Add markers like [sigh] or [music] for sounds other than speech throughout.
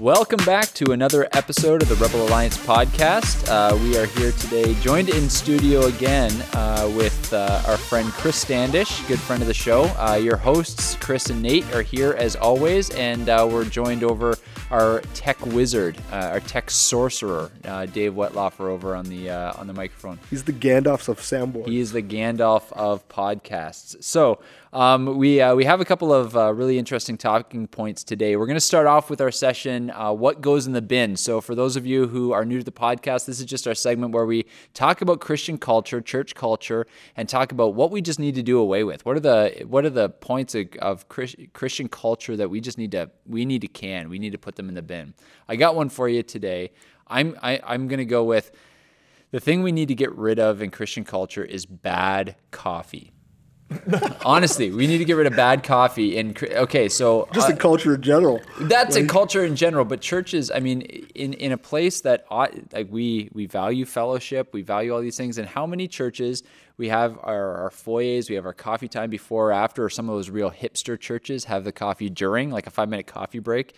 Welcome back to another episode of the Rebel Alliance podcast. Uh, we are here today, joined in studio again uh, with uh, our friend Chris Standish, good friend of the show. Uh, your hosts, Chris and Nate, are here as always, and uh, we're joined over our tech wizard, uh, our tech sorcerer, Dave Wetlaufer, over on the on the microphone. He's the Gandalf of Samboy. He is the Gandalf of podcasts. So um, we uh, we have a couple of uh, really interesting talking points today. We're going to start off with our session, uh, "What Goes in the Bin." So, for those of you who are new to the podcast, this is just our segment where we talk about Christian culture, church culture, and talk about what we just need to do away with. What are the what are the points of, of Christian culture that we just need to we need to can we need to put them in the bin. I got one for you today. I'm I, am i am going to go with the thing we need to get rid of in Christian culture is bad coffee. Honestly, we need to get rid of bad coffee. And okay, so just uh, a culture in general. That's like, a culture in general. But churches, I mean, in in a place that ought, like we we value fellowship, we value all these things. And how many churches we have our, our foyers, we have our coffee time before or after, or some of those real hipster churches have the coffee during, like a five minute coffee break.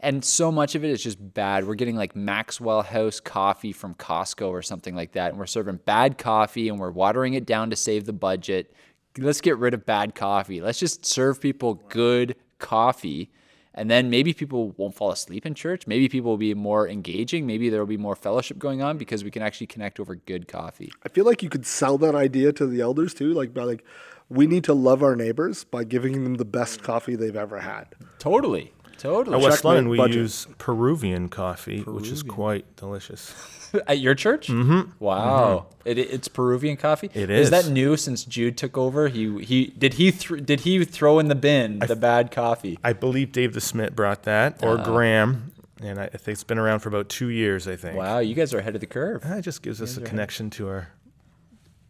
And so much of it is just bad. We're getting like Maxwell House coffee from Costco or something like that. And we're serving bad coffee and we're watering it down to save the budget let's get rid of bad coffee. Let's just serve people good coffee. And then maybe people won't fall asleep in church. Maybe people will be more engaging. Maybe there will be more fellowship going on because we can actually connect over good coffee. I feel like you could sell that idea to the elders too. Like, by like we need to love our neighbors by giving them the best coffee they've ever had. Totally. Totally. At West London, we budget. use Peruvian coffee, Peruvian. which is quite delicious. [laughs] At your church? Mm-hmm. Wow, mm-hmm. It, it's Peruvian coffee. It is. Is that new since Jude took over? He he did he th- did he throw in the bin the bad coffee? I believe Dave the Smith brought that, or uh, Graham, and I, I, think it's been around for about two years. I think. Wow, you guys are ahead of the curve. It just gives us a connection to our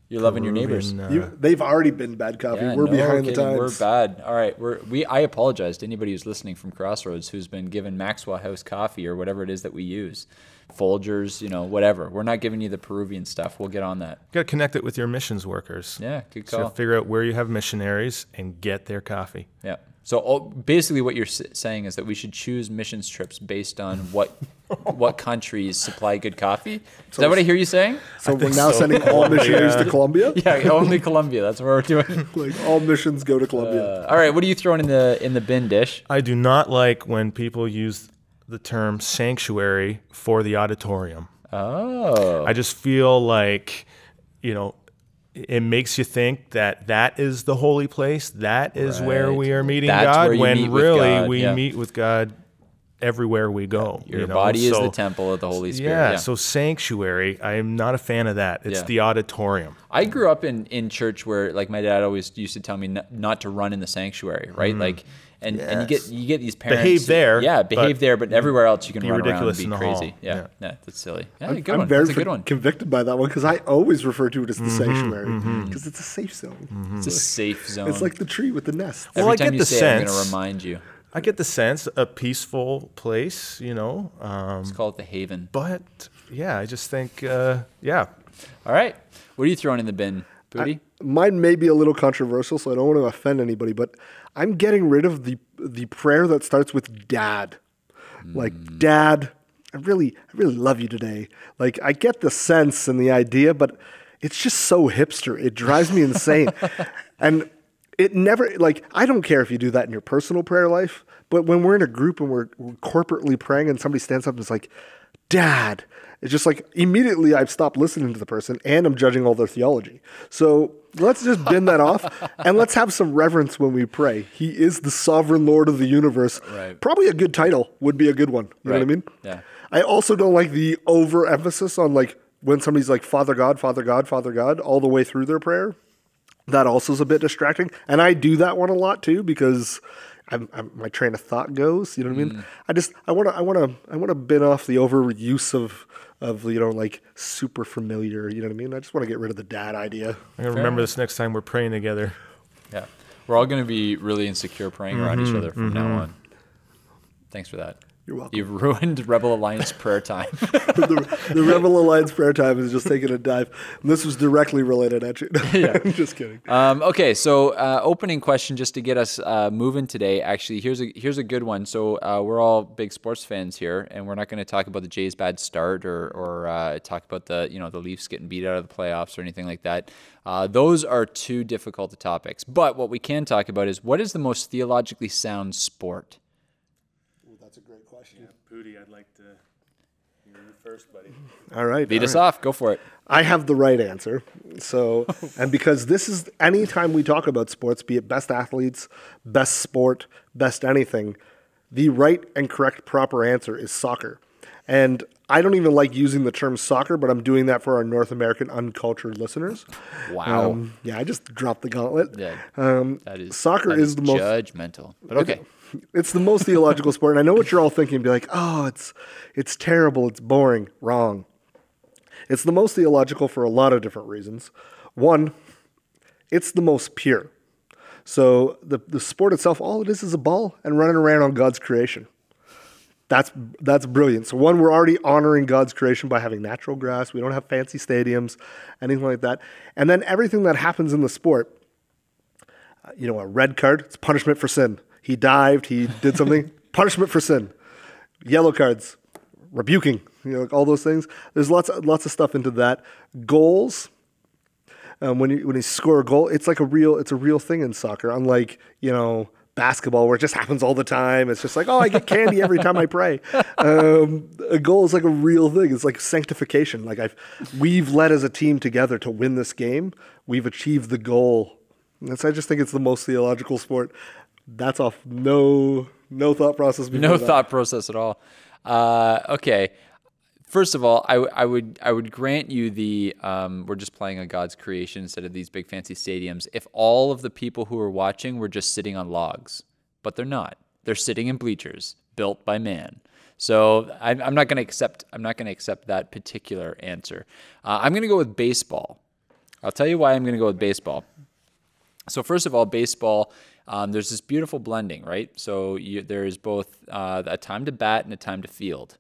you're loving your neighbors. Uh, you, they've already been bad coffee. Yeah, we're no behind kidding. the times. We're bad. All right. We're we. I apologize to anybody who's listening from Crossroads who's been given Maxwell House coffee or whatever it is that we use. Folgers, you know, whatever. We're not giving you the Peruvian stuff. We'll get on that. You got to connect it with your missions workers. Yeah, good call. So figure out where you have missionaries and get their coffee. Yeah. So all, basically, what you're saying is that we should choose missions trips based on what what countries supply good coffee. Is so that what I hear you saying? So we're now so. sending all missionaries [laughs] yeah. to Colombia. Yeah, only Colombia. That's what we're doing. [laughs] like all missions go to Colombia. Uh, all right, what are you throwing in the in the bin dish? I do not like when people use the term sanctuary for the auditorium. Oh, I just feel like you know it makes you think that that is the holy place. That is right. where we are meeting That's God. When really God. we yeah. meet with God everywhere we go. Your you know? body so, is the temple of the Holy Spirit. Yeah, yeah. So sanctuary, I am not a fan of that. It's yeah. the auditorium. I grew up in in church where like my dad always used to tell me not, not to run in the sanctuary, right? Mm. Like and, yes. and you get you get these parents behave there, yeah, behave there, but everywhere else you can run around and be crazy. Yeah, yeah, yeah, that's silly. Yeah, I'm, good I'm one. very that's a good one. convicted by that one because I always refer to it as the mm-hmm, sanctuary because mm-hmm. it's a safe zone. Mm-hmm. It's a safe zone. It's like the tree with the nest. Well, Every I time get you the say sense. It, I'm going to remind you. I get the sense a peaceful place, you know. Um, Let's call it the haven. But yeah, I just think, uh, yeah. All right, what are you throwing in the bin, Booty? I, mine may be a little controversial, so I don't want to offend anybody, but I'm getting rid of the the prayer that starts with dad. Mm. Like dad, I really I really love you today. Like I get the sense and the idea, but it's just so hipster. It drives me insane. [laughs] and it never like I don't care if you do that in your personal prayer life, but when we're in a group and we're, we're corporately praying and somebody stands up and is like, "Dad," it's just like immediately I've stopped listening to the person and I'm judging all their theology. So let's just bend that off and let's have some reverence when we pray. He is the sovereign Lord of the universe. Right. Probably a good title would be a good one. You right. know what I mean? Yeah. I also don't like the overemphasis on like when somebody's like Father God, Father God, Father God all the way through their prayer. That also is a bit distracting, and I do that one a lot too because I'm, I'm, my train of thought goes. You know what mm. I mean? Mm. I just I want to I want to I want to bin off the overuse of of you know like super familiar. You know what I mean? I just want to get rid of the dad idea. I'm gonna remember this next time we're praying together. Yeah, we're all gonna be really insecure praying mm-hmm, around each mm-hmm, other from mm-hmm. now on. Thanks for that. You're welcome. You've ruined Rebel Alliance prayer time. [laughs] the, the, Rebel Alliance prayer time is just taking a dive. This was directly related, actually. [laughs] yeah. I'm just kidding. Um, okay, so uh, opening question just to get us uh, moving today. Actually, here's a here's a good one. So uh, we're all big sports fans here, and we're not going to talk about the Jays' bad start or or uh, talk about the you know the Leafs getting beat out of the playoffs or anything like that. Uh, those are two difficult topics. But what we can talk about is what is the most theologically sound sport? Pooty, I'd like to hear you first, buddy. All right. Lead all us right. off. Go for it. I have the right answer. So, [laughs] and because this is anytime we talk about sports, be it best athletes, best sport, best anything, the right and correct proper answer is soccer. And I don't even like using the term soccer, but I'm doing that for our North American uncultured listeners. Wow. Um, yeah, I just dropped the gauntlet. Yeah. Um, That is soccer that is the most judgmental. But okay. It's the most theological sport, and I know what you're all thinking. Be like, oh, it's it's terrible, it's boring. Wrong. It's the most theological for a lot of different reasons. One, it's the most pure. So the the sport itself, all it is is a ball and running around on God's creation. That's that's brilliant. So one, we're already honoring God's creation by having natural grass. We don't have fancy stadiums, anything like that. And then everything that happens in the sport, uh, you know, a red card, it's punishment for sin. He dived, he did something, [laughs] punishment for sin. Yellow cards, rebuking, you know, like all those things. There's lots of, lots of stuff into that. Goals, um, when you when you score a goal, it's like a real it's a real thing in soccer. Unlike you know basketball where it just happens all the time. It's just like oh I get candy every time I pray. [laughs] Um, a goal is like a real thing. It's like sanctification. Like I've we've led as a team together to win this game. We've achieved the goal. And so I just think it's the most theological sport. That's off no no thought process. No that. thought process at all. Uh, okay. First of all, I, w- I would I would grant you the um, we're just playing on God's creation instead of these big fancy stadiums. If all of the people who are watching were just sitting on logs, but they're not. They're sitting in bleachers built by man. So I'm, I'm not going to accept I'm not going to accept that particular answer. Uh, I'm going to go with baseball. I'll tell you why I'm going to go with baseball. So first of all, baseball. Um, there's this beautiful blending, right? So you, there's both uh, a time to bat and a time to field.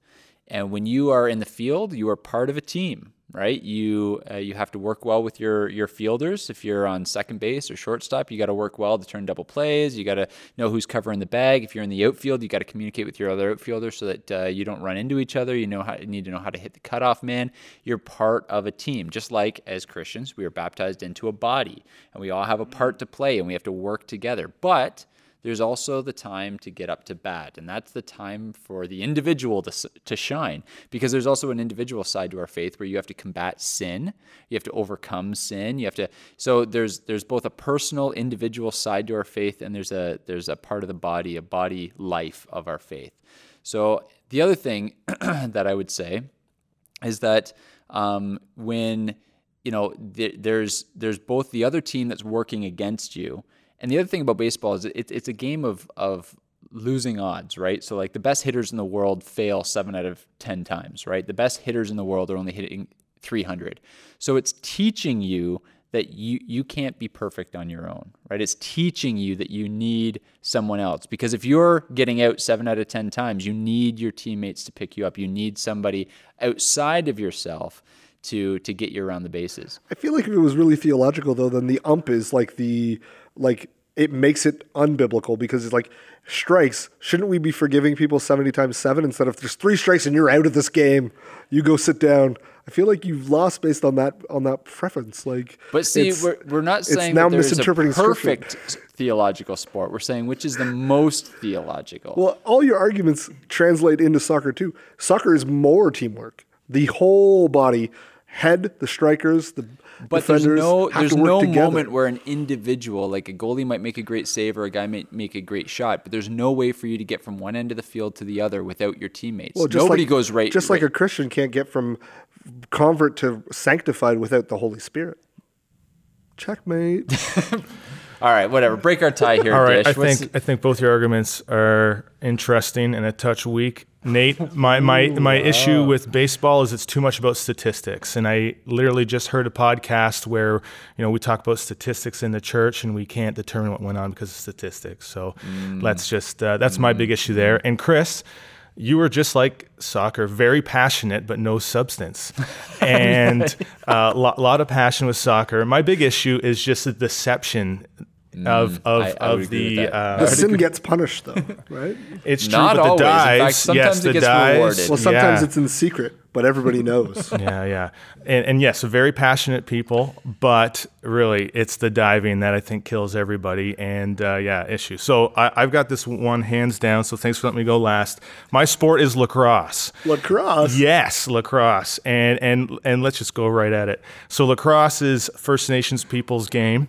And when you are in the field, you are part of a team, right? You uh, you have to work well with your your fielders. If you're on second base or shortstop, you got to work well to turn double plays. You got to know who's covering the bag. If you're in the outfield, you got to communicate with your other outfielders so that uh, you don't run into each other. You know how you need to know how to hit the cutoff man. You're part of a team, just like as Christians, we are baptized into a body, and we all have a part to play, and we have to work together. But there's also the time to get up to bat, and that's the time for the individual to, to shine because there's also an individual side to our faith where you have to combat sin, you have to overcome sin, you have to. So there's there's both a personal, individual side to our faith, and there's a there's a part of the body, a body life of our faith. So the other thing [clears throat] that I would say is that um, when you know th- there's there's both the other team that's working against you and the other thing about baseball is it, it's a game of of losing odds, right? So like the best hitters in the world fail seven out of ten times, right? The best hitters in the world are only hitting 300. So it's teaching you that you you can't be perfect on your own, right? It's teaching you that you need someone else because if you're getting out 7 out of 10 times, you need your teammates to pick you up. You need somebody outside of yourself to to get you around the bases. I feel like if it was really theological though, then the ump is like the like it makes it unbiblical because it's like strikes. Shouldn't we be forgiving people 70 times 7 instead of there's 3 strikes and you're out of this game. You go sit down. I feel like you've lost based on that on that preference. Like, but see, we're, we're not saying now misinterpreting perfect scripture. theological sport. We're saying which is the most theological. Well, all your arguments translate into soccer too. Soccer is more teamwork. The whole body, head, the strikers, the but there's no there's no together. moment where an individual like a goalie might make a great save or a guy might make a great shot, but there's no way for you to get from one end of the field to the other without your teammates. Well, Nobody like, goes right. Just right. like a Christian can't get from convert to sanctified without the Holy Spirit. Checkmate. [laughs] All right, whatever. Break our tie here. All right, Dish. I What's think. I think both your arguments are interesting and a touch weak. Nate, my my Ooh, my issue with baseball is it's too much about statistics, and I literally just heard a podcast where you know we talk about statistics in the church, and we can't determine what went on because of statistics. So mm. let's just uh, that's mm. my big issue there. And Chris, you were just like soccer, very passionate but no substance, [laughs] and a uh, lot, lot of passion with soccer. My big issue is just the deception of mm, of, I, I of the uh, the sin gets punished though, [laughs] right? It's true, Not but the always. dives, fact, sometimes yes, it gets dives, rewarded. Well, sometimes yeah. it's in secret but everybody knows. [laughs] yeah, yeah, and, and yes, very passionate people, but really, it's the diving that I think kills everybody, and uh, yeah, issue. So I, have got this one hands down. So thanks for letting me go last. My sport is lacrosse. Lacrosse. Yes, lacrosse, and and and let's just go right at it. So lacrosse is First Nations people's game,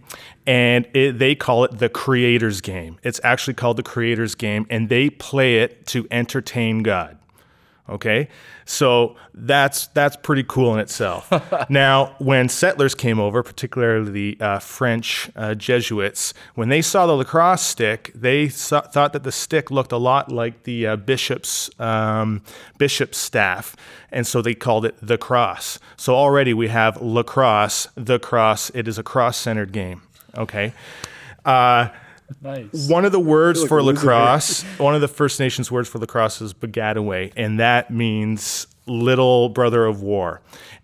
and it, they call it the Creator's game. It's actually called the Creator's game, and they play it to entertain God. Okay, so that's that's pretty cool in itself. [laughs] now, when settlers came over, particularly the uh, French uh, Jesuits, when they saw the lacrosse stick, they saw, thought that the stick looked a lot like the uh, bishop's um, bishop's staff, and so they called it the cross. So already we have lacrosse, the cross. It is a cross-centered game. Okay. Nice. One of the words like for lacrosse, [laughs] one of the First Nations words for lacrosse is Bagataway, and that means little brother of war.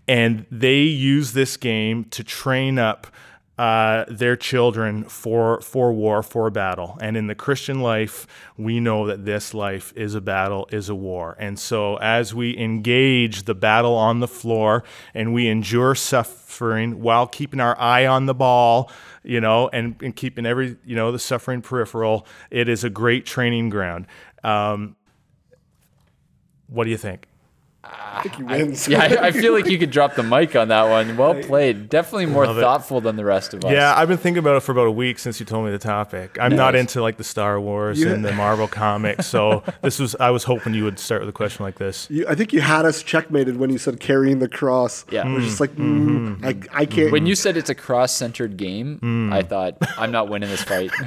And they use this game to train up uh, their children for for war, for battle. And in the Christian life, we know that this life is a battle, is a war. And so, as we engage the battle on the floor and we endure suffering while keeping our eye on the ball, you know, and, and keeping every you know the suffering peripheral, it is a great training ground. Um, what do you think? I think he wins. I, yeah, I, I, feel like you [laughs] could drop the mic on that one. Well played. Definitely more thoughtful it. than the rest of us. Yeah, I've been thinking about it for about a week since you told me the topic. I'm nice. not into like the Star Wars yeah. and the Marvel comics, so [laughs] this was I was hoping you would start with a question like this. You, I think you had us checkmated when you said carrying the cross. Yeah, we're just like mm, mm-hmm. I, I can't. When you said it's a cross-centered game, mm. I thought I'm not winning this fight. [laughs]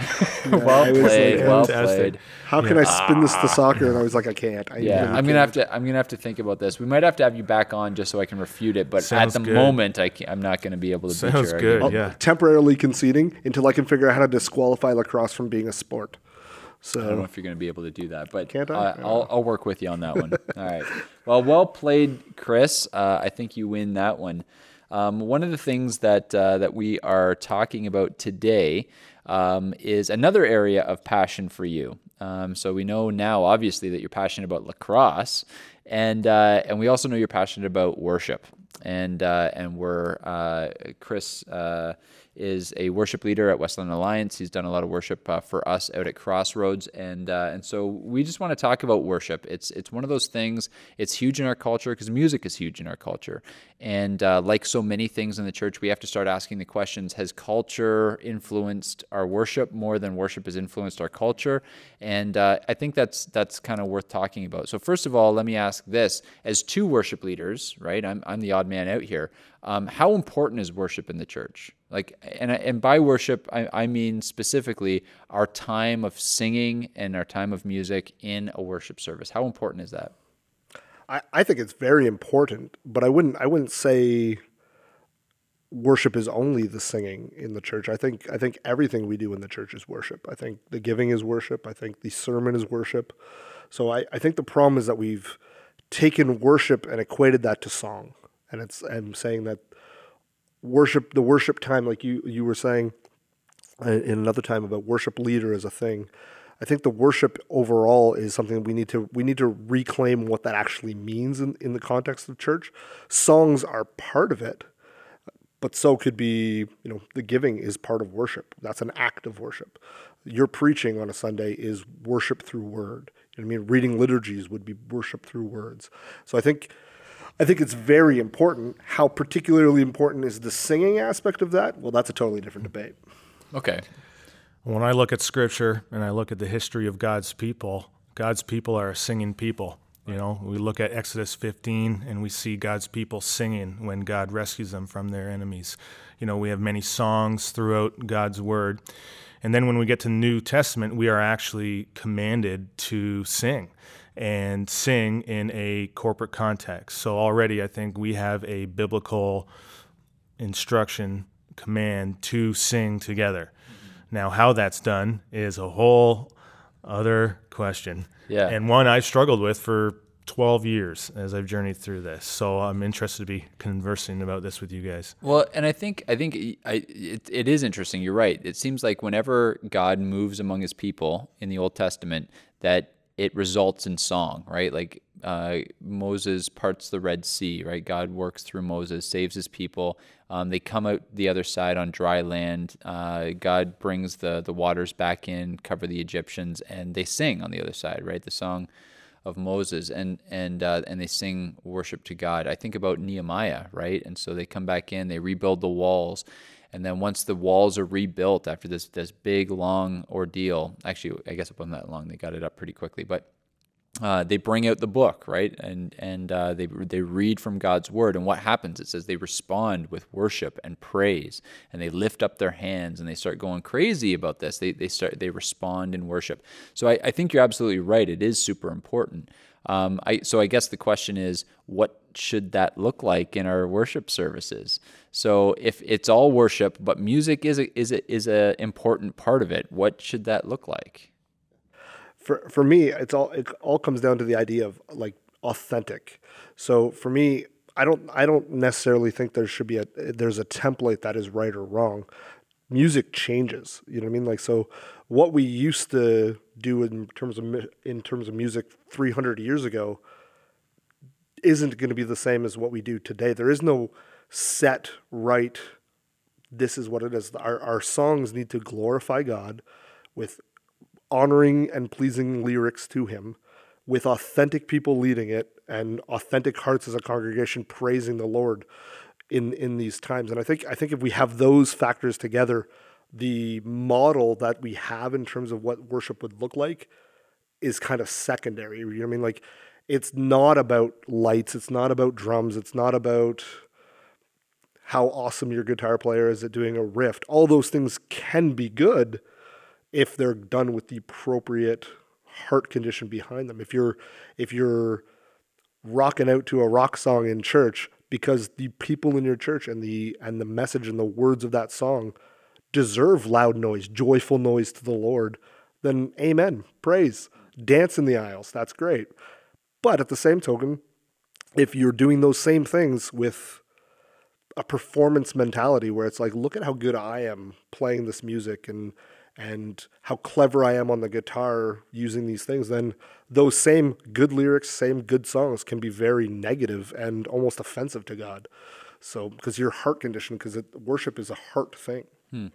yeah, well played. Like, well played. How can yeah. I spin this to soccer? And I was like, I can't. I yeah, really I'm can't. gonna have to. I'm gonna have to think about this. We might have to have you back on just so I can refute it. But Sounds at the good. moment, I am not going to be able to. Sounds good. Yeah. Temporarily conceding until I can figure out how to disqualify lacrosse from being a sport. So I don't know if you're going to be able to do that, but Can't I? Uh, I'll, I'll work with you on that one. [laughs] All right. Well, well played, Chris. Uh, I think you win that one. Um, one of the things that uh, that we are talking about today um, is another area of passion for you. Um, so we know now, obviously, that you're passionate about lacrosse, and uh, and we also know you're passionate about worship. And uh, and we're uh, Chris uh, is a worship leader at West London Alliance. He's done a lot of worship uh, for us out at Crossroads, and uh, and so we just want to talk about worship. It's it's one of those things. It's huge in our culture because music is huge in our culture, and uh, like so many things in the church, we have to start asking the questions: Has culture influenced our worship more than worship has influenced our culture? And uh, I think that's that's kind of worth talking about. So first of all, let me ask this: As two worship leaders, right? I'm I'm the odd man out here. Um, how important is worship in the church? Like, and and by worship, I, I mean specifically our time of singing and our time of music in a worship service. How important is that? I, I think it's very important, but I wouldn't I wouldn't say worship is only the singing in the church. I think I think everything we do in the church is worship. I think the giving is worship. I think the sermon is worship. So I, I think the problem is that we've taken worship and equated that to song and it's I'm saying that worship the worship time like you you were saying uh, in another time about worship leader as a thing I think the worship overall is something we need to we need to reclaim what that actually means in, in the context of church. Songs are part of it, but so could be, you know, the giving is part of worship. That's an act of worship. Your preaching on a Sunday is worship through word. You know I mean? Reading liturgies would be worship through words. So I think I think it's very important. How particularly important is the singing aspect of that? Well, that's a totally different debate. Okay. When I look at scripture and I look at the history of God's people, God's people are a singing people. You know, we look at Exodus 15 and we see God's people singing when God rescues them from their enemies. You know, we have many songs throughout God's word. And then when we get to New Testament, we are actually commanded to sing and sing in a corporate context. So already I think we have a biblical instruction command to sing together. Mm-hmm. Now, how that's done is a whole other question. Yeah. And one I struggled with for 12 years as I've journeyed through this. So I'm interested to be conversing about this with you guys. Well, and I think I think I, it, it is interesting. You're right. It seems like whenever God moves among His people in the Old Testament, that it results in song, right? Like uh, Moses parts the Red Sea, right? God works through Moses, saves His people. Um, they come out the other side on dry land. Uh, God brings the the waters back in, cover the Egyptians, and they sing on the other side, right? The song of Moses, and and uh, and they sing worship to God. I think about Nehemiah, right? And so they come back in, they rebuild the walls, and then once the walls are rebuilt after this this big long ordeal, actually, I guess it wasn't that long. They got it up pretty quickly, but uh, they bring out the book, right? And and uh, they they read from God's word. And what happens? It says they respond with worship and praise, and they lift up their hands and they start going crazy about this. They they start they respond in worship. So I, I think you're absolutely right. It is super important. Um, I so I guess the question is, what should that look like in our worship services? So if it's all worship, but music is a, is a, is a important part of it, what should that look like? for for me, it's all it all comes down to the idea of like authentic. So for me, I don't I don't necessarily think there should be a there's a template that is right or wrong. Music changes, you know what I mean? Like so what we used to do in terms of in terms of music 300 years ago isn't going to be the same as what we do today. There is no set right this is what it is. Our our songs need to glorify God with honoring and pleasing lyrics to him with authentic people leading it and authentic hearts as a congregation praising the Lord in in these times. And I think I think if we have those factors together, the model that we have in terms of what worship would look like is kind of secondary. You know what I mean? Like it's not about lights, it's not about drums, it's not about how awesome your guitar player is at doing a riff. All those things can be good, if they're done with the appropriate heart condition behind them. If you're if you're rocking out to a rock song in church because the people in your church and the and the message and the words of that song deserve loud noise, joyful noise to the Lord, then amen. Praise. Dance in the aisles. That's great. But at the same token, if you're doing those same things with a performance mentality where it's like, look at how good I am playing this music and and how clever I am on the guitar using these things, then those same good lyrics, same good songs can be very negative and almost offensive to God. So, because your heart condition, because worship is a heart thing. Hmm.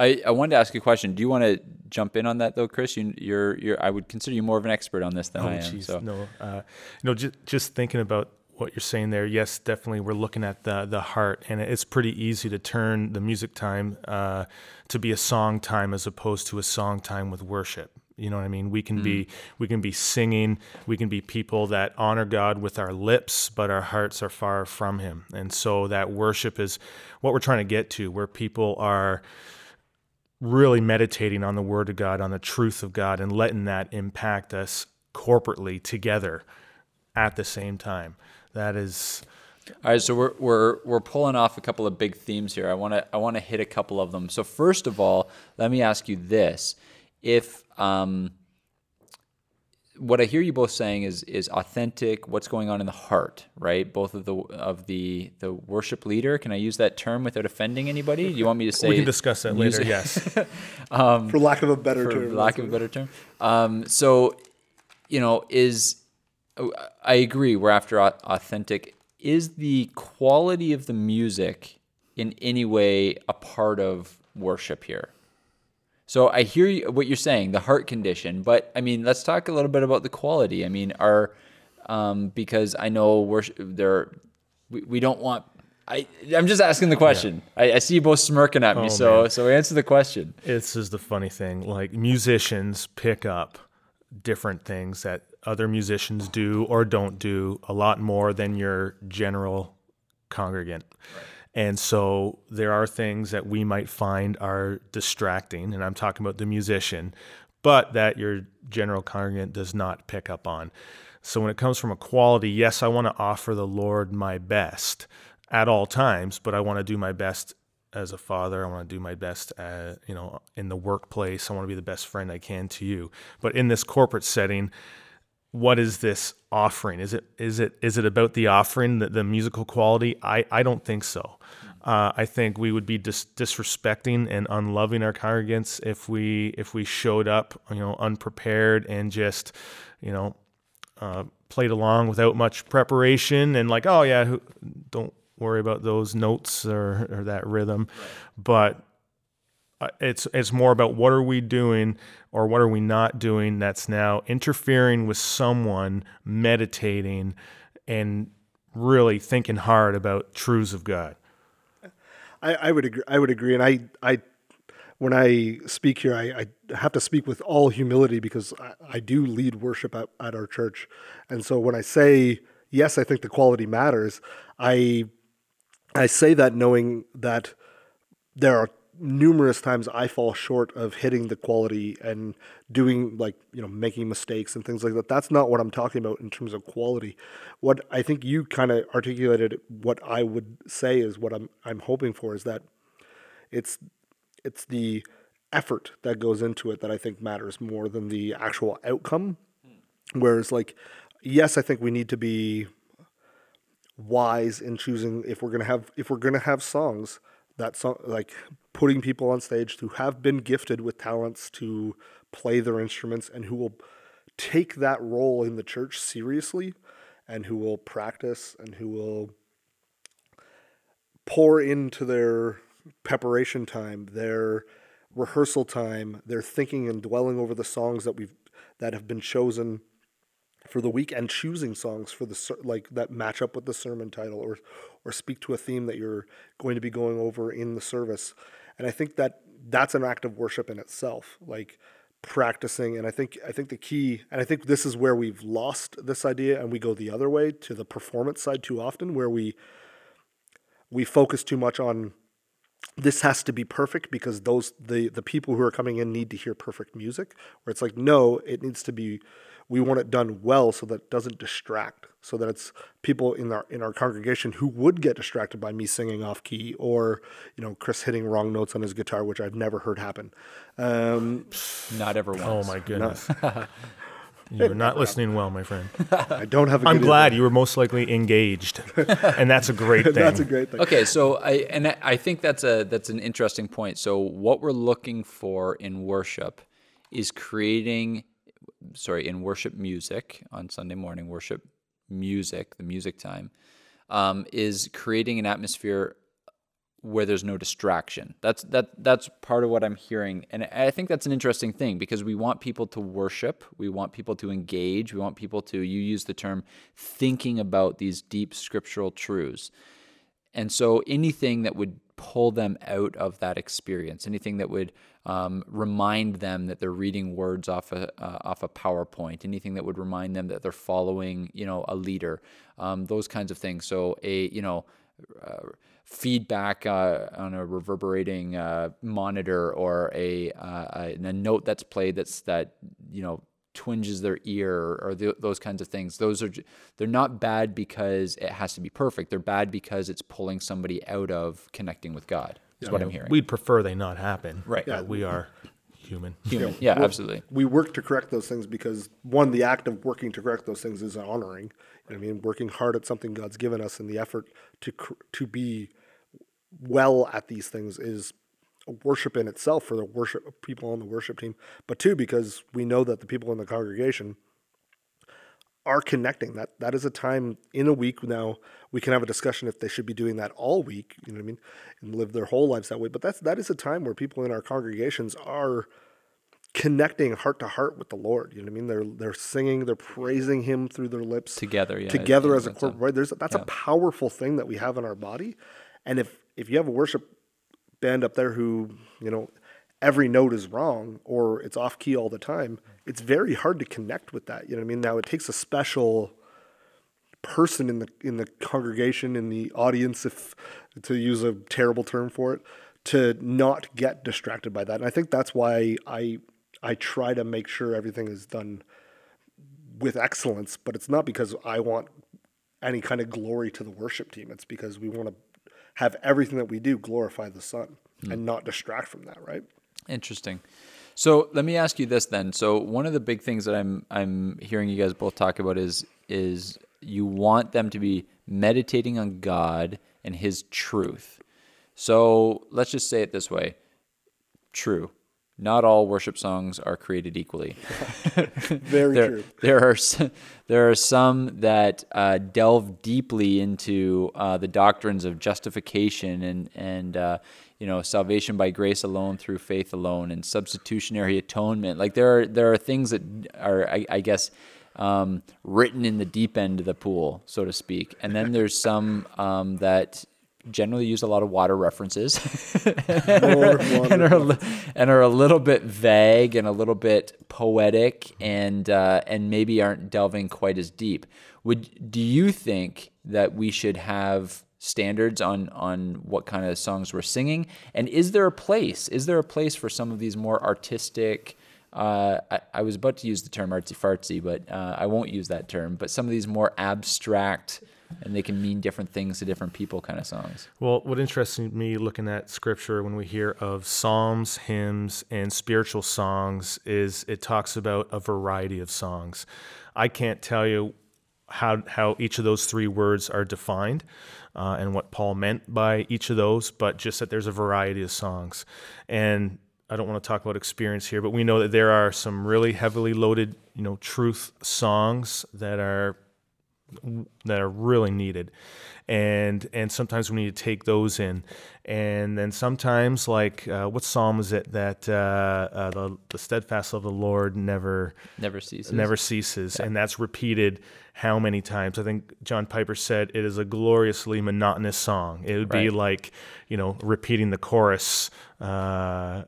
I, I wanted to ask you a question. Do you want to jump in on that though, Chris? You, you're, you're, I would consider you more of an expert on this than oh, I am. Geez, so. No, uh, no, just, just thinking about what you're saying there. Yes, definitely, we're looking at the the heart, and it's pretty easy to turn the music time uh, to be a song time as opposed to a song time with worship. You know what I mean? We can mm. be we can be singing, we can be people that honor God with our lips, but our hearts are far from Him. And so that worship is what we're trying to get to, where people are really meditating on the Word of God, on the truth of God, and letting that impact us corporately together at the same time that is all right, so we're we're we're pulling off a couple of big themes here. I want to I want to hit a couple of them. So first of all, let me ask you this: if um, what I hear you both saying is is authentic, what's going on in the heart, right? Both of the of the the worship leader. Can I use that term without offending anybody? Do you want me to say? We can discuss that later. Yes, [laughs] um, for lack of a better term. for term. lack of a better term. Um, so, you know, is I agree. We're after authentic. Is the quality of the music in any way a part of worship here? So I hear you, what you're saying, the heart condition, but I mean, let's talk a little bit about the quality. I mean, are um, because I know worship there, we, we don't want. I I'm just asking the question. Yeah. I, I, see you both smirking at me, oh, so man. so answer the question. This is the funny thing. Like musicians pick up different things that other musicians do or don't do a lot more than your general congregant. Right. And so there are things that we might find are distracting, and I'm talking about the musician, but that your general congregant does not pick up on. So when it comes from a quality, yes, I want to offer the Lord my best at all times, but I want to do my best as a father. I want to do my best, at, you know, in the workplace. I want to be the best friend I can to you. But in this corporate setting, what is this offering? Is it is it is it about the offering, the, the musical quality? I, I don't think so. Uh, I think we would be dis- disrespecting and unloving our congregants if we if we showed up, you know, unprepared and just, you know, uh, played along without much preparation and like, oh yeah, who, don't worry about those notes or, or that rhythm. Right. But Uh, it's it's more about what are we doing or what are we not doing that's now interfering with someone meditating and really thinking hard about truths of God. I, I would agree. I would agree, and I I when I speak here, I, I have to speak with all humility because I, I do lead worship at, at our church, and so when I say yes, I think the quality matters. I I say that knowing that there are numerous times I fall short of hitting the quality and doing like, you know, making mistakes and things like that. That's not what I'm talking about in terms of quality. What I think you kind of articulated what I would say is what I'm I'm hoping for is that it's it's the effort that goes into it that I think matters more than the actual outcome. Hmm. Whereas like yes, I think we need to be wise in choosing if we're going to have if we're going to have songs that song like putting people on stage who have been gifted with talents to play their instruments and who will take that role in the church seriously and who will practice and who will pour into their preparation time, their rehearsal time, their thinking and dwelling over the songs that we've that have been chosen for the week and choosing songs for the like that match up with the sermon title or or speak to a theme that you're going to be going over in the service. And I think that that's an act of worship in itself, like practicing. And I think I think the key, and I think this is where we've lost this idea, and we go the other way to the performance side too often, where we we focus too much on this has to be perfect because those the the people who are coming in need to hear perfect music where it's like no it needs to be we want it done well so that it doesn't distract so that it's people in our in our congregation who would get distracted by me singing off key or you know Chris hitting wrong notes on his guitar which I've never heard happen um, not ever once oh my goodness [laughs] You're not listening well, my friend. I don't have. i I'm glad you were most likely engaged, and that's a great [laughs] thing. that's a great thing. Okay, so I and I think that's a that's an interesting point. So what we're looking for in worship is creating sorry, in worship music on Sunday morning, worship music, the music time, um, is creating an atmosphere where there's no distraction. That's that that's part of what I'm hearing, and I think that's an interesting thing because we want people to worship, we want people to engage, we want people to. You use the term thinking about these deep scriptural truths, and so anything that would pull them out of that experience, anything that would um, remind them that they're reading words off a uh, off a PowerPoint, anything that would remind them that they're following, you know, a leader, um, those kinds of things. So a you know. Uh, feedback uh, on a reverberating uh, monitor or a, uh, a note that's played that's that you know twinges their ear or the, those kinds of things. Those are they're not bad because it has to be perfect. They're bad because it's pulling somebody out of connecting with God. Is yeah, what I'm hearing. We'd prefer they not happen. Right. Yeah. we are human. [laughs] Human. Yeah, well, absolutely. We work to correct those things because one, the act of working to correct those things is honoring. You know I mean, working hard at something God's given us and the effort to to be well at these things is worship in itself for the worship people on the worship team, but two because we know that the people in the congregation are connecting. That that is a time in a week now. We can have a discussion if they should be doing that all week. You know what I mean, and live their whole lives that way. But that's that is a time where people in our congregations are connecting heart to heart with the Lord. You know what I mean? They're they're singing, they're praising Him through their lips together. Yeah, together as a corporate. Right? There's that's yeah. a powerful thing that we have in our body, and if if you have a worship band up there who, you know, every note is wrong or it's off key all the time, it's very hard to connect with that. You know what I mean? Now it takes a special person in the in the congregation in the audience if to use a terrible term for it to not get distracted by that. And I think that's why I I try to make sure everything is done with excellence, but it's not because I want any kind of glory to the worship team. It's because we want to have everything that we do glorify the Son mm. and not distract from that, right? Interesting. So let me ask you this then. So one of the big things that I'm I'm hearing you guys both talk about is is you want them to be meditating on God and His truth. So let's just say it this way: true. Not all worship songs are created equally. [laughs] Very there, true. There are there are some that uh, delve deeply into uh, the doctrines of justification and and uh, you know salvation by grace alone through faith alone and substitutionary atonement. Like there are there are things that are I, I guess um, written in the deep end of the pool, so to speak. And then there's some um, that generally use a lot of water references [laughs] [laughs] and, are a, and are a little bit vague and a little bit poetic and uh, and maybe aren't delving quite as deep. Would do you think that we should have standards on on what kind of songs we're singing? And is there a place? Is there a place for some of these more artistic? Uh, I, I, was about to use the term artsy fartsy, but uh, I won't use that term. But some of these more abstract and they can mean different things to different people kind of songs. Well, what interests me looking at scripture when we hear of psalms, hymns, and spiritual songs is it talks about a variety of songs. I can't tell you how how each of those three words are defined uh, and what Paul meant by each of those, but just that there's a variety of songs. And I don't want to talk about experience here, but we know that there are some really heavily loaded, you know, truth songs that are that are really needed and and sometimes we need to take those in and then sometimes like uh, what psalm is it that uh, uh, the, the steadfast love of the lord never never ceases never ceases yeah. and that's repeated how many times i think john piper said it is a gloriously monotonous song it would right. be like you know repeating the chorus uh,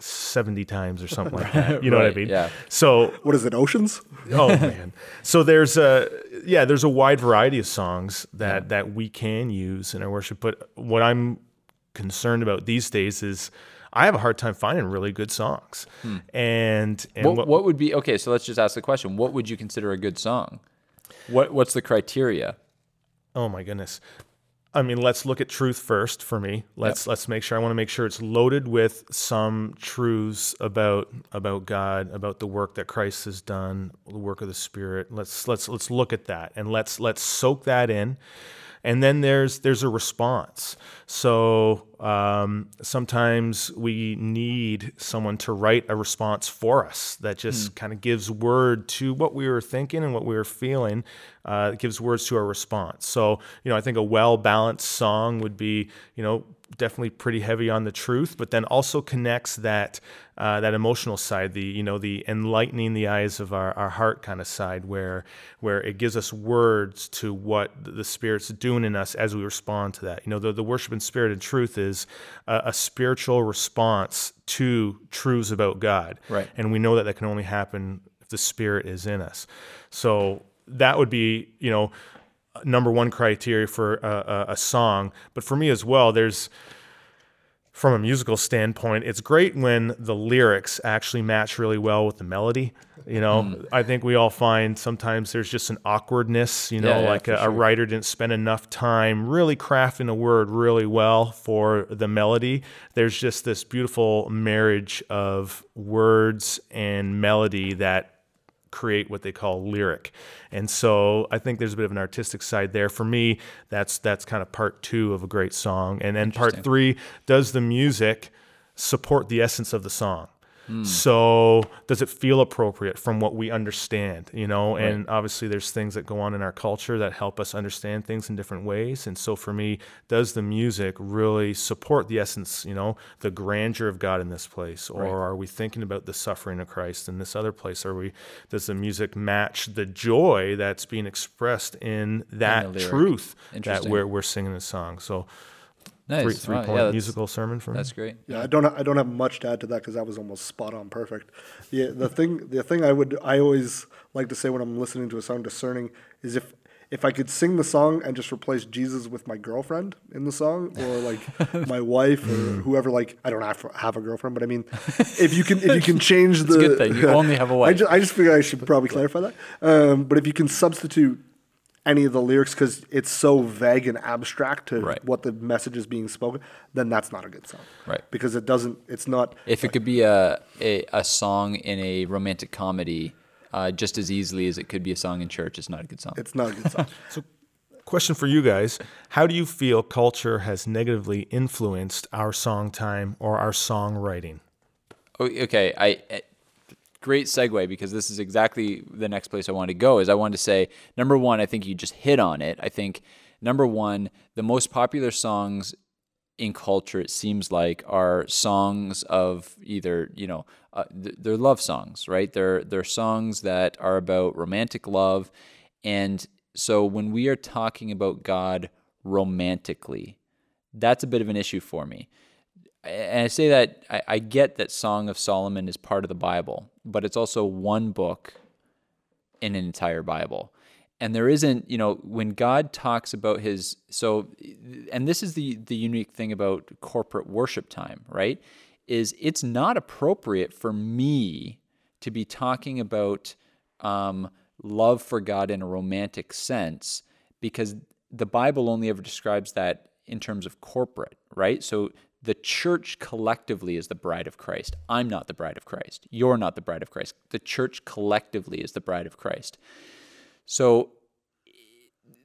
70 times or something like that. [laughs] You know right, what I mean? Yeah. So what is it? Oceans? oh man. So there's a yeah, there's a wide variety of songs that yeah. that we can use in our worship. But what I'm concerned about these days is I have a hard time finding really good songs. Hmm. And, and what, what, what would be okay? So let's just ask the question: What would you consider a good song? What What's the criteria? Oh my goodness. I mean, let's look at truth first for me. Let's yep. let's make sure I want to make sure it's loaded with some truths about about God, about the work that Christ has done, the work of the Spirit. Let's let's let's look at that and let's let's soak that in and then there's there's a response. So um, sometimes we need someone to write a response for us that just mm. kind of gives word to what we were thinking and what we were feeling. Uh, gives words to our response. So you know, I think a well balanced song would be you know definitely pretty heavy on the truth, but then also connects that uh, that emotional side, the you know the enlightening the eyes of our, our heart kind of side, where where it gives us words to what the Spirit's doing in us as we respond to that. You know, the, the worship in spirit and truth is a, a spiritual response to truths about God, right? And we know that that can only happen if the Spirit is in us. So that would be you know number one criteria for a, a, a song. But for me as well, there's from a musical standpoint, it's great when the lyrics actually match really well with the melody. You know, mm. I think we all find sometimes there's just an awkwardness, you know, yeah, yeah, like a, sure. a, writer didn't spend enough time really crafting a word really well for the melody. There's just this beautiful marriage of words and melody that create what they call lyric. And so I think there's a bit of an artistic side there. For me, that's that's kind of part two of a great song. And then part three, does the music support the essence of the song? Mm. So does it feel appropriate from what we understand, you know? Right. And obviously there's things that go on in our culture that help us understand things in different ways. And so for me, does the music really support the essence, you know, the grandeur of God in this place? Or right. are we thinking about the suffering of Christ in this other place? Are we does the music match the joy that's being expressed in that truth that we're we're singing the song? So Nice. Three, three wow, point yeah, musical sermon for me. That's great. Yeah, I don't I don't have much to add to that because that was almost spot on perfect. Yeah, the thing the thing I would I always like to say when I'm listening to a song discerning is if if I could sing the song and just replace Jesus with my girlfriend in the song or like [laughs] my wife or whoever like I don't have have a girlfriend but I mean [laughs] if you can if you can change the good thing you only have a [laughs] wife. I just, I just figure I should probably clarify that. Um, but if you can substitute any of the lyrics because it's so vague and abstract to right. what the message is being spoken, then that's not a good song. Right. Because it doesn't. It's not. If it could be a a, a song in a romantic comedy. Uh, just as easily as it could be a song in church, it's not a good song. It's not a good song. [laughs] so question for you guys how do you feel culture has negatively influenced our song time or our songwriting oh, okay i great segue because this is exactly the next place i want to go is i want to say number one i think you just hit on it. I think number one the most popular songs in culture it seems like are songs of either you know uh, they're love songs right? They're they're songs that are about romantic love. And so when we are talking about God romantically, that's a bit of an issue for me. And I say that I get that Song of Solomon is part of the Bible, but it's also one book in an entire Bible and there isn't you know when god talks about his so and this is the the unique thing about corporate worship time right is it's not appropriate for me to be talking about um, love for God in a romantic sense because the Bible only ever describes that in terms of corporate, right? So the church collectively is the bride of Christ. I'm not the bride of Christ. You're not the bride of Christ. The church collectively is the bride of Christ. So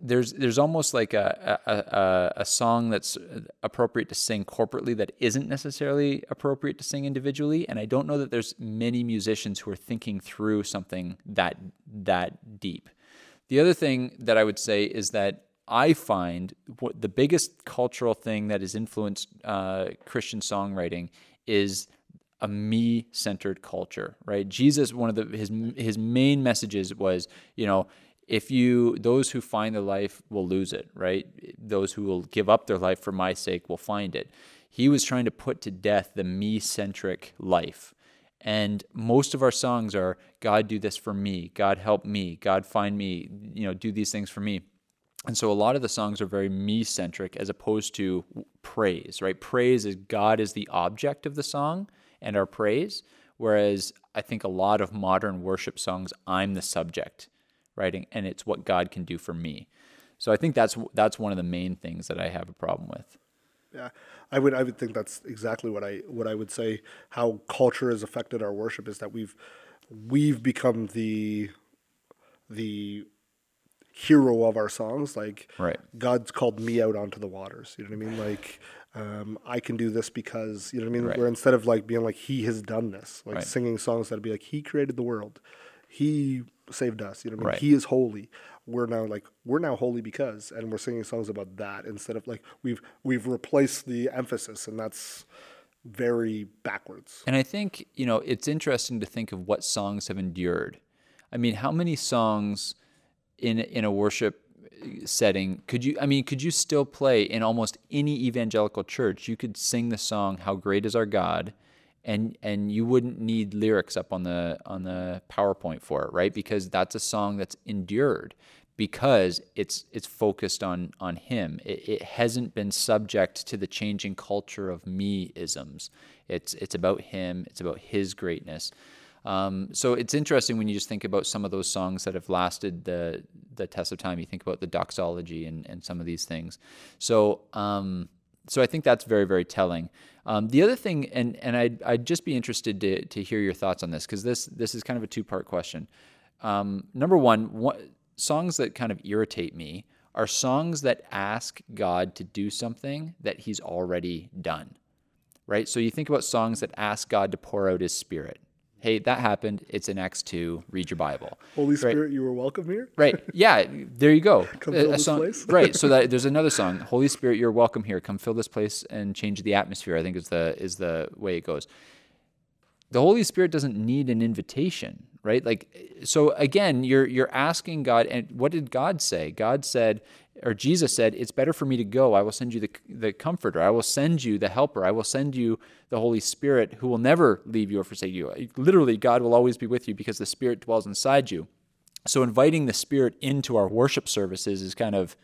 there's there's almost like a, a, a song that's appropriate to sing corporately that isn't necessarily appropriate to sing individually and I don't know that there's many musicians who are thinking through something that that deep. The other thing that I would say is that I find what the biggest cultural thing that has influenced uh, Christian songwriting is a me-centered culture, right? Jesus, one of the his his main messages was, you know, if you those who find their life will lose it right? Those who will give up their life for my sake will find it. He was trying to put to death the me-centric life. And most of our songs are god do this for me. God help me. God find me. You know do these things for me and so a lot of the songs are very me-centric as opposed to praise right praise is god is the object of the song and our praise whereas i think a lot of modern worship songs i'm the subject writing, and it's what God can do for me. So I think that's that's one of the main things that I have a problem with. Yeah, I would I would think that's exactly what I what I would say. How culture has affected our worship is that we've we've become the the hero of our songs. Like right. God's called me out onto the waters. You know what I mean? Like um, I can do this because you know what I mean. Right. Where instead of like being like He has done this, like right. singing songs that'd be like He created the world, He saved us. You know what I mean? Right. He is holy. We're now like we're now holy because, and we're singing songs about that instead of like we've we've replaced the emphasis, and that's very backwards. And I think you know it's interesting to think of what songs have endured. I mean, how many songs in in a worship uh, setting could you i mean could you still play in almost any evangelical church you could sing the song how great is our god and and you wouldn't need lyrics up on the on the PowerPoint for it, right? Because that's a song that's endured because it's it's focused on on him. It, it hasn't been subject to the changing culture of me isms. It's it's about him. It's about his greatness. Um, so it's interesting when you just think about some of those songs that have lasted the the test of time. You think about the doxology and, and some of these things. So um, so I think that's very very telling. Um, the other thing, and and I'd, I'd just be interested to, to hear your thoughts on this because this this is kind of a two part question. Um, number one, what, songs that kind of irritate me are songs that ask God to do something that He's already done, right? So you think about songs that ask God to pour out His Spirit hey, that happened. It's in Acts 2. Read your Bible. Holy Spirit, right? you were welcome here. right. Yeah. There you go. [laughs] Come fill this place. [laughs] right. So that there's another song. Holy Spirit, you're welcome here. Come fill this place and change the atmosphere. I think is the is the way it goes. The Holy Spirit doesn't need an invitation, right? Like so again, you're you're asking God and what did God say? God said, or Jesus said, It's better for me to go. I will send you the, the Comforter. I will send you the Helper. I will send you the Holy Spirit who will never leave you or forsake you. Literally, God will always be with you because the Spirit dwells inside you. So, inviting the Spirit into our worship services is kind of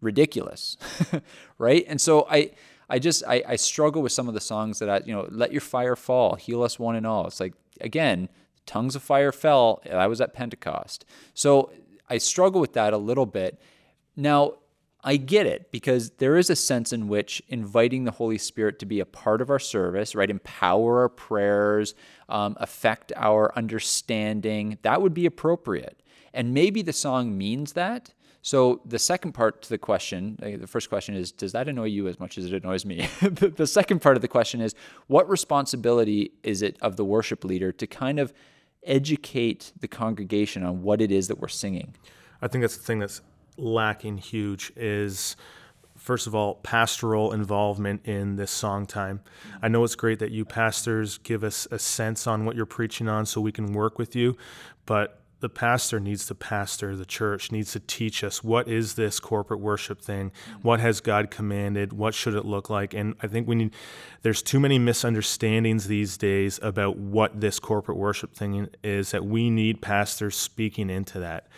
ridiculous, [laughs] right? And so, I. I just I, I struggle with some of the songs that I you know let your fire fall heal us one and all it's like again tongues of fire fell I was at Pentecost so I struggle with that a little bit. Now, I get it because there is a sense in which inviting the Holy Spirit to be a part of our service, right, empower our prayers, um, affect our understanding, that would be appropriate. And maybe the song means that. So the second part to the question, uh, the first question is, does that annoy you as much as it annoys me? [laughs] the second part of the question is, what responsibility is it of the worship leader to kind of educate the congregation on what it is that we're singing? I think that's the thing that's lacking huge is first of all, pastoral involvement in this song time. I know it's great that you pastors give us a sense on what you're preaching on so we can work with you, but the pastor needs to pastor the church needs to teach us what is this corporate worship thing mm-hmm. what has god commanded what should it look like? And i think we need there's too many misunderstandings these days about what this corporate worship thing is that we need pastors speaking into that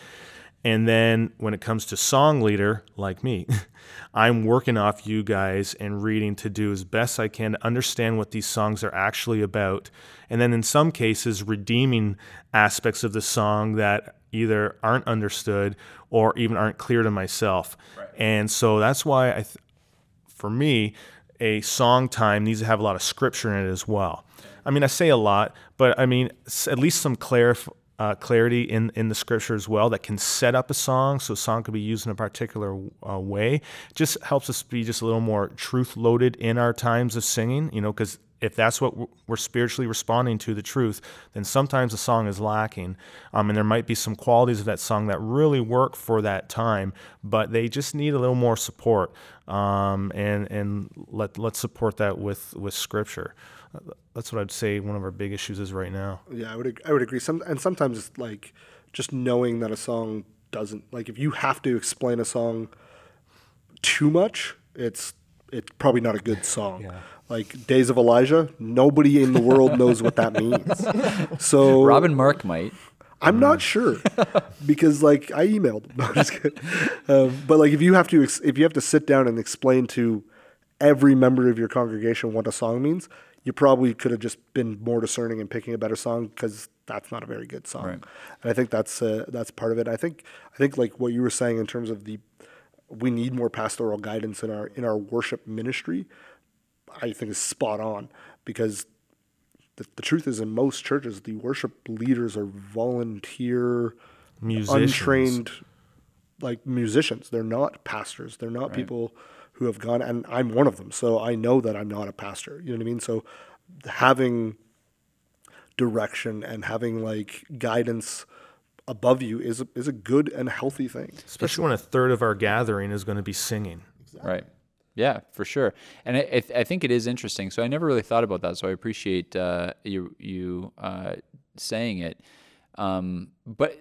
and then when it comes to song leader, like me, [laughs] I'm working off you guys and reading to do as best I can to understand what these songs are actually about. And then in some cases, redeeming aspects of the song that either aren't understood or even aren't clear to myself. Right. And so that's why I, th- for me, a song time needs to have a lot of scripture in it as well. I mean, I say a lot, but I mean, at least some clarif- uh, clarity in, in the scripture as well that can set up a song so a song could be used in a particular uh, way. Just helps us be just a little more truth loaded in our times of singing you know because if that's what we're spiritually responding to the truth then sometimes the song is lacking. Um, and there might be some qualities of that song that really work for that time but they just need a little more support um, and and let, let's support that with with scripture that's what I'd say one of our big issues is right now. Yeah, I would I would agree. Some and sometimes it's like just knowing that a song doesn't like if you have to explain a song too much, it's it's probably not a good song. Yeah. Like Days of Elijah, nobody in the world knows what that means. [laughs] So Robin Mark might. I'm not sure because like I emailed. [laughs] No, just kidding. Um, but like if you have to if you have to sit down and explain to every member of your congregation what a song means, you probably could have just been more discerning and picking a better song because that's not a very good song. Right. And I think that's uh, that's part of it. I think I think like what you were saying in terms of the we need more pastoral guidance in our in our worship ministry. I think is spot on because the, the truth is in most churches the worship leaders are volunteer musicians. untrained like musicians. They're not pastors. They're not right. people who have gone, and I'm one of them. So I know that I'm not a pastor. You know what I mean? So having direction and having like guidance above you is a, is a good and healthy thing. Especially when a third of our gathering is going to be singing. Exactly. Right. Yeah, for sure. And I, I, think it is interesting. So I never really thought about that. So I appreciate uh, you you uh, saying it. Um, but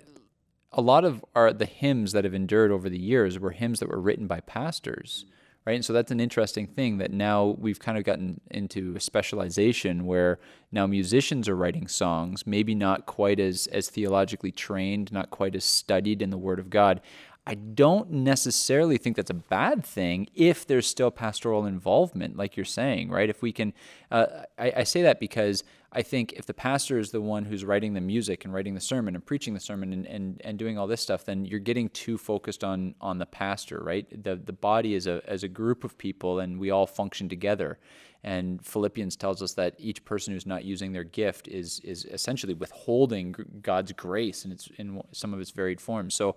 a lot of our the hymns that have endured over the years were hymns that were written by pastors right? And so that's an interesting thing that now we've kind of gotten into a specialization where now musicians are writing songs, maybe not quite as as theologically trained, not quite as studied in the Word of God. I don't necessarily think that's a bad thing if there's still pastoral involvement, like you're saying, right? If we can, uh, I, I, say that because I think if the pastor is the one who's writing the music and writing the sermon and preaching the sermon and, and, and doing all this stuff, then you're getting too focused on on the pastor, right? The the body is a as a group of people, and we all function together. And Philippians tells us that each person who's not using their gift is is essentially withholding God's grace in its in some of its varied forms. So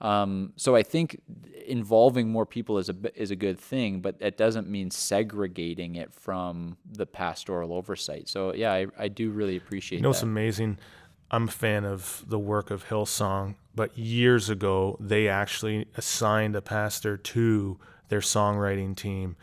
um, so I think involving more people is a is a good thing, but it doesn't mean segregating it from the pastoral oversight. So yeah, I, I do really appreciate. You know, it's amazing. I'm a fan of the work of Hillsong, but years ago they actually assigned a pastor to their songwriting team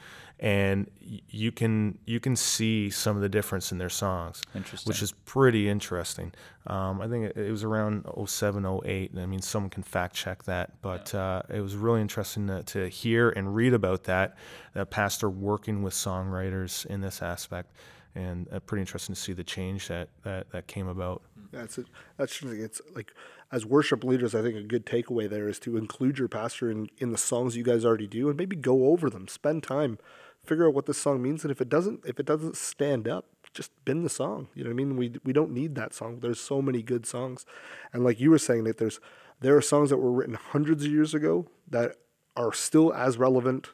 and you can you can see some of the difference in their songs, which is pretty interesting. Um, I think it, it, was around 07, 08. I mean, someone can fact check that, but yeah. uh, it was really interesting to, to, hear and read about that. That pastor working with songwriters in this aspect, and uh, pretty interesting to see the change that that, that came about. Yeah, it's a, that's it's like as worship leaders, I think a good takeaway there is to include your pastor in in the songs you guys already do, and maybe go over them, spend time figure out what this song means and if it doesn't if it doesn't stand up just bin the song you know what i mean we we don't need that song there's so many good songs and like you were saying that there's there are songs that were written hundreds of years ago that are still as relevant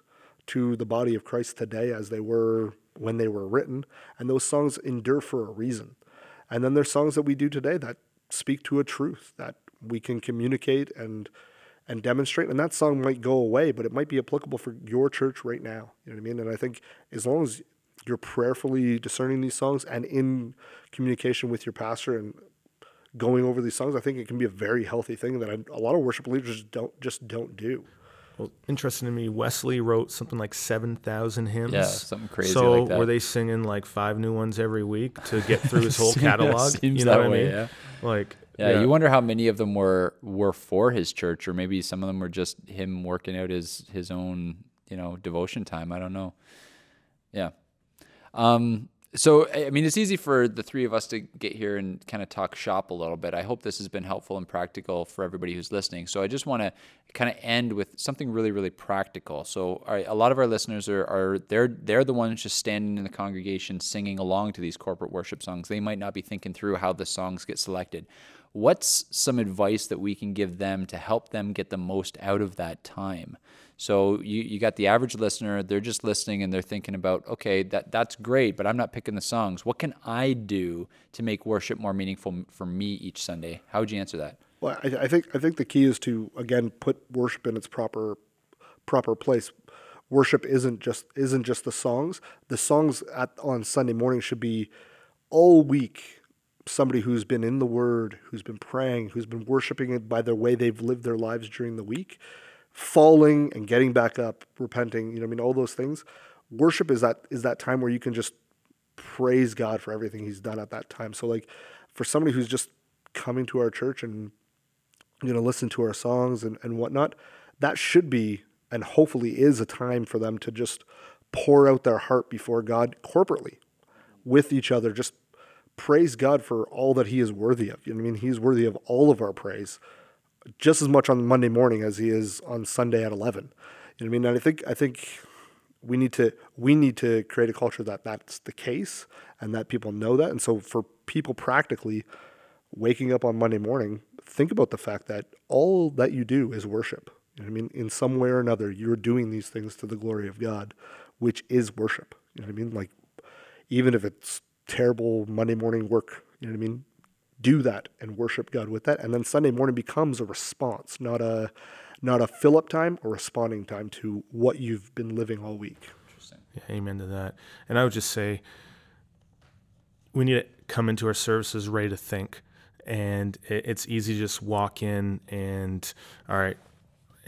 to the body of Christ today as they were when they were written. And those songs endure for a reason. And then there's songs that we do today that speak to a truth that we can communicate and and demonstrate. And that song might go away, but it might be applicable for your church right now. You know what I mean? And I think as long as you're prayerfully discerning these songs and in communication with your pastor and going over these songs, I think it can be a very healthy thing that a lot of worship leaders don't just don't do. Well, interesting to me, Wesley wrote something like seven thousand hymns. Yeah, something crazy. So like were they singing like five new ones every week to get through his whole [laughs] catalog? you know what I mean? Yeah. Like, yeah, yeah, you wonder how many of them were were for his church, or maybe some of them were just him working out his his own you know devotion time. I don't know. Yeah. Um, so I mean, it's easy for the three of us to get here and kind of talk shop a little bit. I hope this has been helpful and practical for everybody who's listening. So I just want to kind of end with something really, really practical. So a lot of our listeners are, are they're they're the ones just standing in the congregation singing along to these corporate worship songs. They might not be thinking through how the songs get selected. What's some advice that we can give them to help them get the most out of that time? So you, you got the average listener, they're just listening and they're thinking about, okay, that, that's great, but I'm not picking the songs. What can I do to make worship more meaningful for me each Sunday? How would you answer that? Well, I, I think I think the key is to again put worship in its proper proper place. Worship isn't just isn't just the songs. The songs at on Sunday morning should be all week somebody who's been in the Word, who's been praying, who's been worshiping it by the way they've lived their lives during the week falling and getting back up, repenting, you know, I mean, all those things. Worship is that is that time where you can just praise God for everything He's done at that time. So, like, for somebody who's just coming to our church and you know listen to our songs and, and whatnot, that should be and hopefully is a time for them to just pour out their heart before God corporately with each other. Just praise God for all that He is worthy of. You know I mean? He's worthy of all of our praise just as much on Monday morning as he is on Sunday at 11. You know what I mean? And I think I think we need to we need to create a culture that that's the case and that people know that. And so for people practically waking up on Monday morning, think about the fact that all that you do is worship. You know what I mean? In some way or another, you're doing these things to the glory of God, which is worship. You know what I mean? Like even if it's terrible Monday morning work, you know what I mean? do that and worship God with that. And then Sunday morning becomes a response, not a not a fill up time or responding time to what you've been living all week. Yeah, amen to that. And I would just say we need to come into our services ready to think. And it's easy to just walk in and, all right,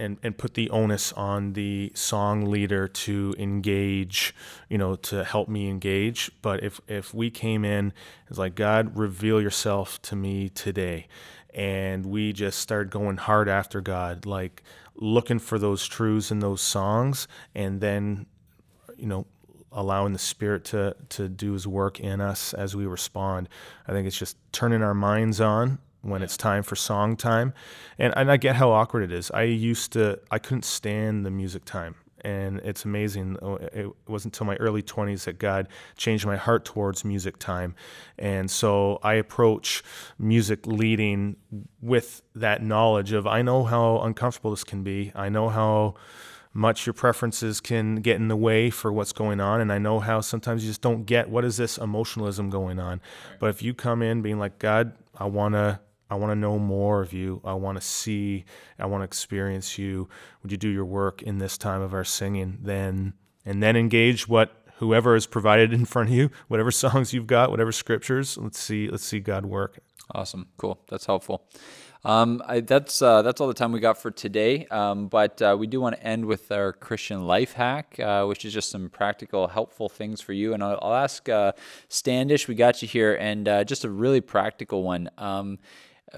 and, and put the onus on the song leader to engage, you know, to help me engage. But if, if we came in, it's like, God, reveal yourself to me today. And we just started going hard after God, like looking for those truths in those songs, and then, you know, allowing the Spirit to, to do His work in us as we respond. I think it's just turning our minds on when it's time for song time. And, and I get how awkward it is. I used to, I couldn't stand the music time. And it's amazing. Oh, it wasn't until my early 20s that God changed my heart towards music time. And so I approach music leading with that knowledge of I know how uncomfortable this can be. I know how much your preferences can get in the way for what's going on and i know how sometimes you just don't get what is this emotionalism going on but if you come in being like god i want to I want to know more of you. I want to see, I want to experience you. Would you do your work in this time of our singing? Then, and then engage what whoever is provided in front of you, whatever songs you've got, whatever scriptures. Let's see, let's see God work. Awesome, cool. That's helpful. Um, I, that's uh, that's all the time we got for today. Um, but uh, we do want to end with our Christian life hack, uh, which is just some practical, helpful things for you. And I'll, I'll ask uh, Standish, we got you here, and uh, just a really practical one. Um,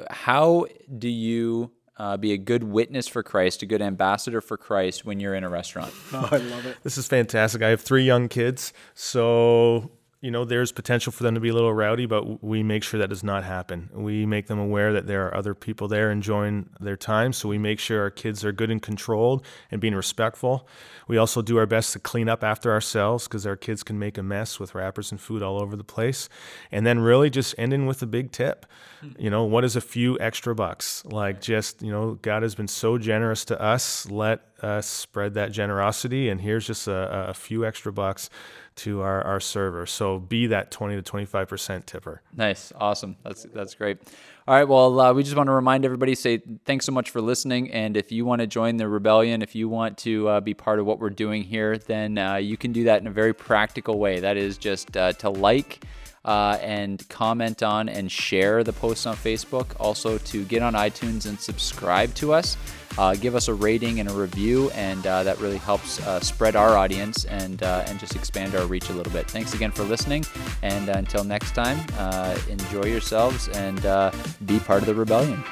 how do you uh, be a good witness for Christ, a good ambassador for Christ when you're in a restaurant? [laughs] Oh, I love it. This is fantastic. I have three young kids, so you know, there's potential for them to be a little rowdy, but we make sure that does not happen. We make them aware that there are other people there enjoying their time. So we make sure our kids are good and controlled and being respectful. We also do our best to clean up after ourselves because our kids can make a mess with wrappers and food all over the place. And then really just ending with a big tip. You know, what is a few extra bucks? Like just, you know, God has been so generous to us. Let us spread that generosity. And here's just a, a few extra bucks to our, our server. So be that 20 to 25% tipper. Nice. Awesome. That's, that's great. All right. Well, uh, we just want to remind everybody, say thanks so much for listening. And if you want to join the rebellion, if you want to uh, be part of what we're doing here, then uh, you can do that in a very practical way. That is just uh, to like, uh, and comment on and share the posts on Facebook. Also, to get on iTunes and subscribe to us. Uh, give us a rating and a review, and uh, that really helps uh, spread our audience and uh, and just expand our reach a little bit. Thanks again for listening, and uh, until next time, enjoy yourselves and be part of the rebellion.